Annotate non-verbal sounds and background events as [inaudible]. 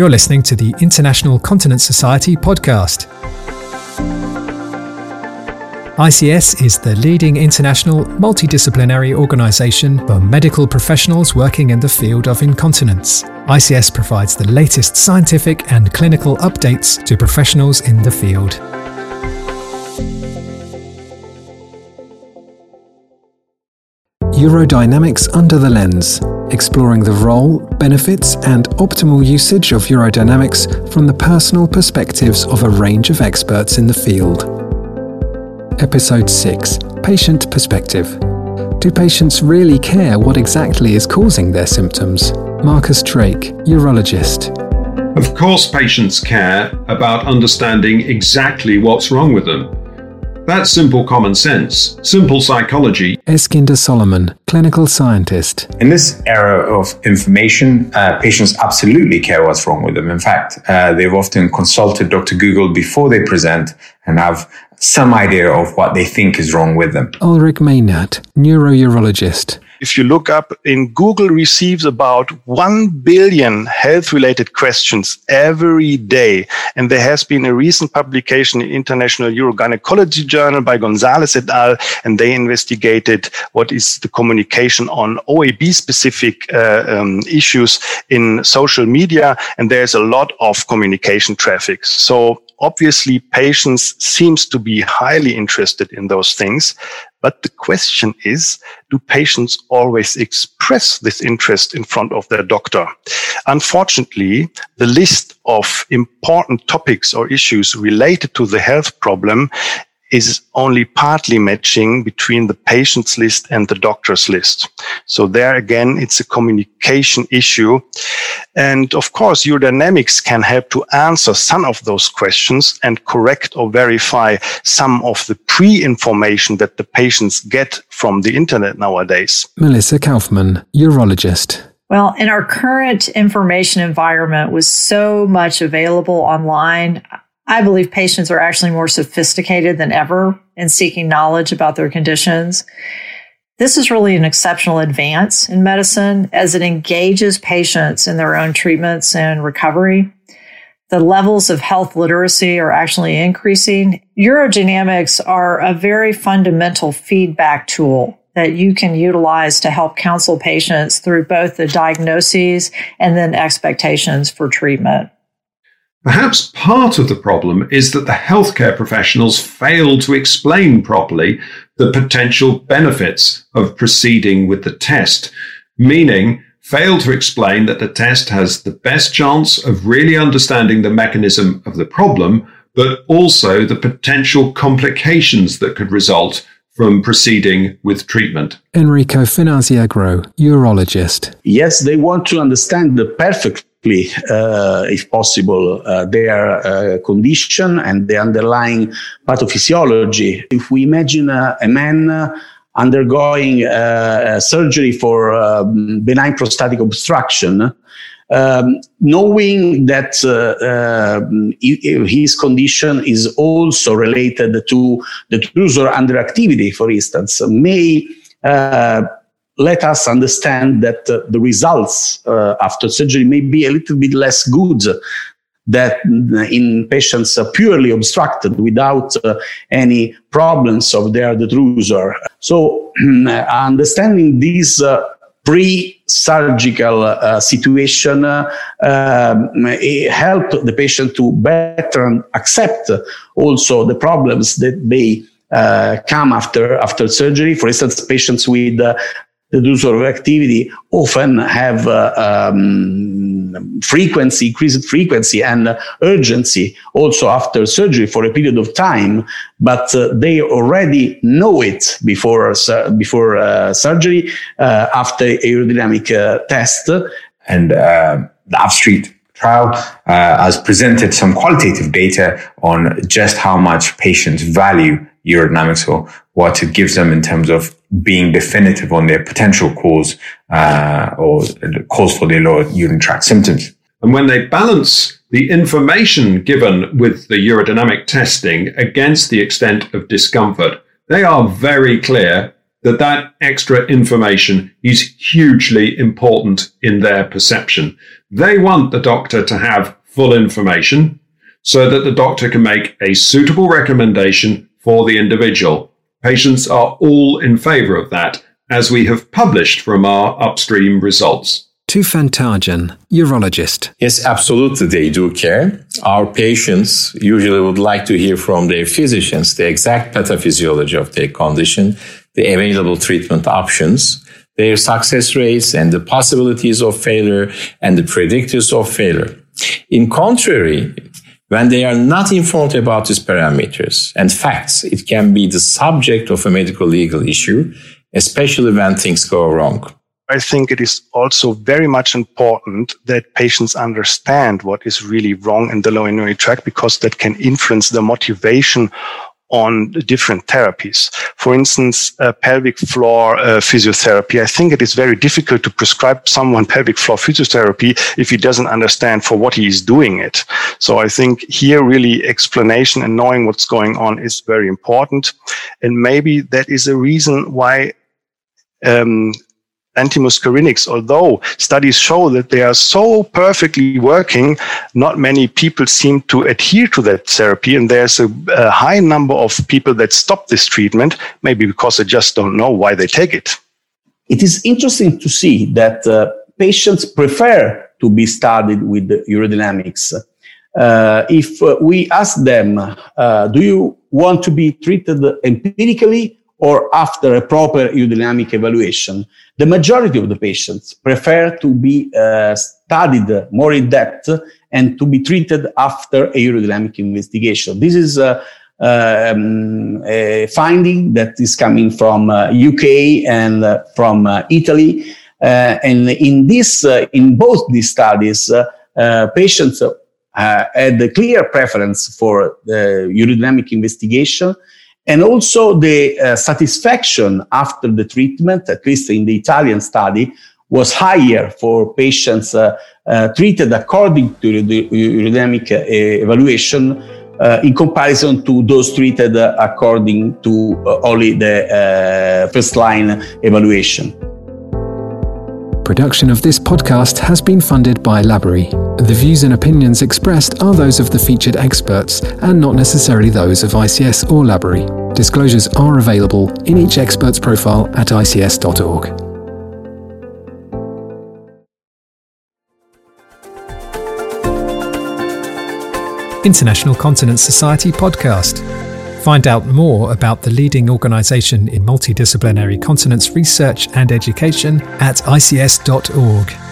You're listening to the International Continence Society podcast. ICS is the leading international multidisciplinary organisation for medical professionals working in the field of incontinence. ICS provides the latest scientific and clinical updates to professionals in the field. Urodynamics Under the Lens, exploring the role, benefits, and optimal usage of urodynamics from the personal perspectives of a range of experts in the field. Episode 6 Patient Perspective. Do patients really care what exactly is causing their symptoms? Marcus Drake, urologist. Of course, patients care about understanding exactly what's wrong with them. That's simple common sense, simple psychology. Eskinder Solomon, clinical scientist. In this era of information, uh, patients absolutely care what's wrong with them. In fact, uh, they've often consulted Dr. Google before they present and have some idea of what they think is wrong with them. Ulrich Mehnert, neurourologist if you look up in Google receives about 1 billion health related questions every day. And there has been a recent publication in International Urogynecology Journal by Gonzalez et al. And they investigated what is the communication on OAB specific uh, um, issues in social media. And there's a lot of communication traffic. So obviously patients seems to be highly interested in those things but the question is, do patients always express this interest in front of their doctor? Unfortunately, the list of important topics or issues related to the health problem is only partly matching between the patient's list and the doctor's list. So there again, it's a communication issue. And of course, urodynamics can help to answer some of those questions and correct or verify some of the pre-information that the patients get from the internet nowadays. Melissa Kaufman, urologist. Well, in our current information environment with so much available online, I believe patients are actually more sophisticated than ever in seeking knowledge about their conditions. This is really an exceptional advance in medicine as it engages patients in their own treatments and recovery. The levels of health literacy are actually increasing. Urodynamics are a very fundamental feedback tool that you can utilize to help counsel patients through both the diagnoses and then expectations for treatment. Perhaps part of the problem is that the healthcare professionals fail to explain properly the potential benefits of proceeding with the test, meaning fail to explain that the test has the best chance of really understanding the mechanism of the problem, but also the potential complications that could result from proceeding with treatment. Enrico Finazzi Agrò, urologist. Yes, they want to understand the perfect uh, if possible, uh, their uh, condition and the underlying pathophysiology. If we imagine a man undergoing surgery for um, benign prostatic obstruction, um, knowing that uh, uh, his condition is also related to the detrusor underactivity, for instance, may uh, let us understand that uh, the results uh, after surgery may be a little bit less good that in patients uh, purely obstructed without uh, any problems of their detrusor. So [clears throat] understanding this uh, pre-surgical uh, situation um, help the patient to better accept also the problems that they uh, come after after surgery. For instance, patients with the sort of activity often have uh, um, frequency, increased frequency and urgency also after surgery for a period of time, but uh, they already know it before, uh, before uh, surgery uh, after urodynamic uh, test. And the UPSTREAM trial has presented some qualitative data on just how much patients value urodynamics or what it gives them in terms of being definitive on their potential cause uh, or cause for their lower urinary tract symptoms. And when they balance the information given with the urodynamic testing against the extent of discomfort, they are very clear that that extra information is hugely important in their perception. They want the doctor to have full information so that the doctor can make a suitable recommendation for the individual. Patients are all in favor of that, as we have published from our upstream results. Tufan Tarcan, urologist. Yes, absolutely, they do care. Our patients usually would like to hear from their physicians the exact pathophysiology of their condition, the available treatment options, their success rates and the possibilities of failure and the predictors of failure. In contrary, when they are not informed about these parameters and facts, it can be the subject of a medical legal issue, especially when things go wrong. I think it is also very much important that patients understand what is really wrong in the lower urinary tract because that can influence the motivation on different therapies. For instance, uh, pelvic floor uh, physiotherapy. I think it is very difficult to prescribe someone pelvic floor physiotherapy if he doesn't understand for what he is doing it. So I think here really explanation and knowing what's going on is very important. And maybe that is a reason why um, antimuscarinics, although studies show that they are so perfectly working, not many people seem to adhere to that therapy. And there's a, a high number of people that stop this treatment, maybe because they just don't know why they take it. It is interesting to see that uh, patients prefer to be studied with urodynamics. Uh, if uh, we ask them, uh, do you want to be treated empirically or after a proper urodynamic evaluation, the majority of the patients prefer to be uh, studied more in depth and to be treated after a urodynamic investigation. This is uh, um, a finding that is coming from uh, UK and uh, from uh, Italy. And in this, in both these studies, patients had a clear preference for the urodynamic investigation and also the uh, satisfaction after the treatment, at least in the Italian study, was higher for patients uh, uh, treated according to the urodynamic uh, evaluation uh, in comparison to those treated according to uh, only the first line evaluation. Production of this podcast has been funded by Laborie. The views and opinions expressed are those of the featured experts and not necessarily those of ICS or Laborie. Disclosures are available in each expert's profile at ics.org. International Continence Society podcast. Find out more about the leading organisation in multidisciplinary continence research and education at ics.org.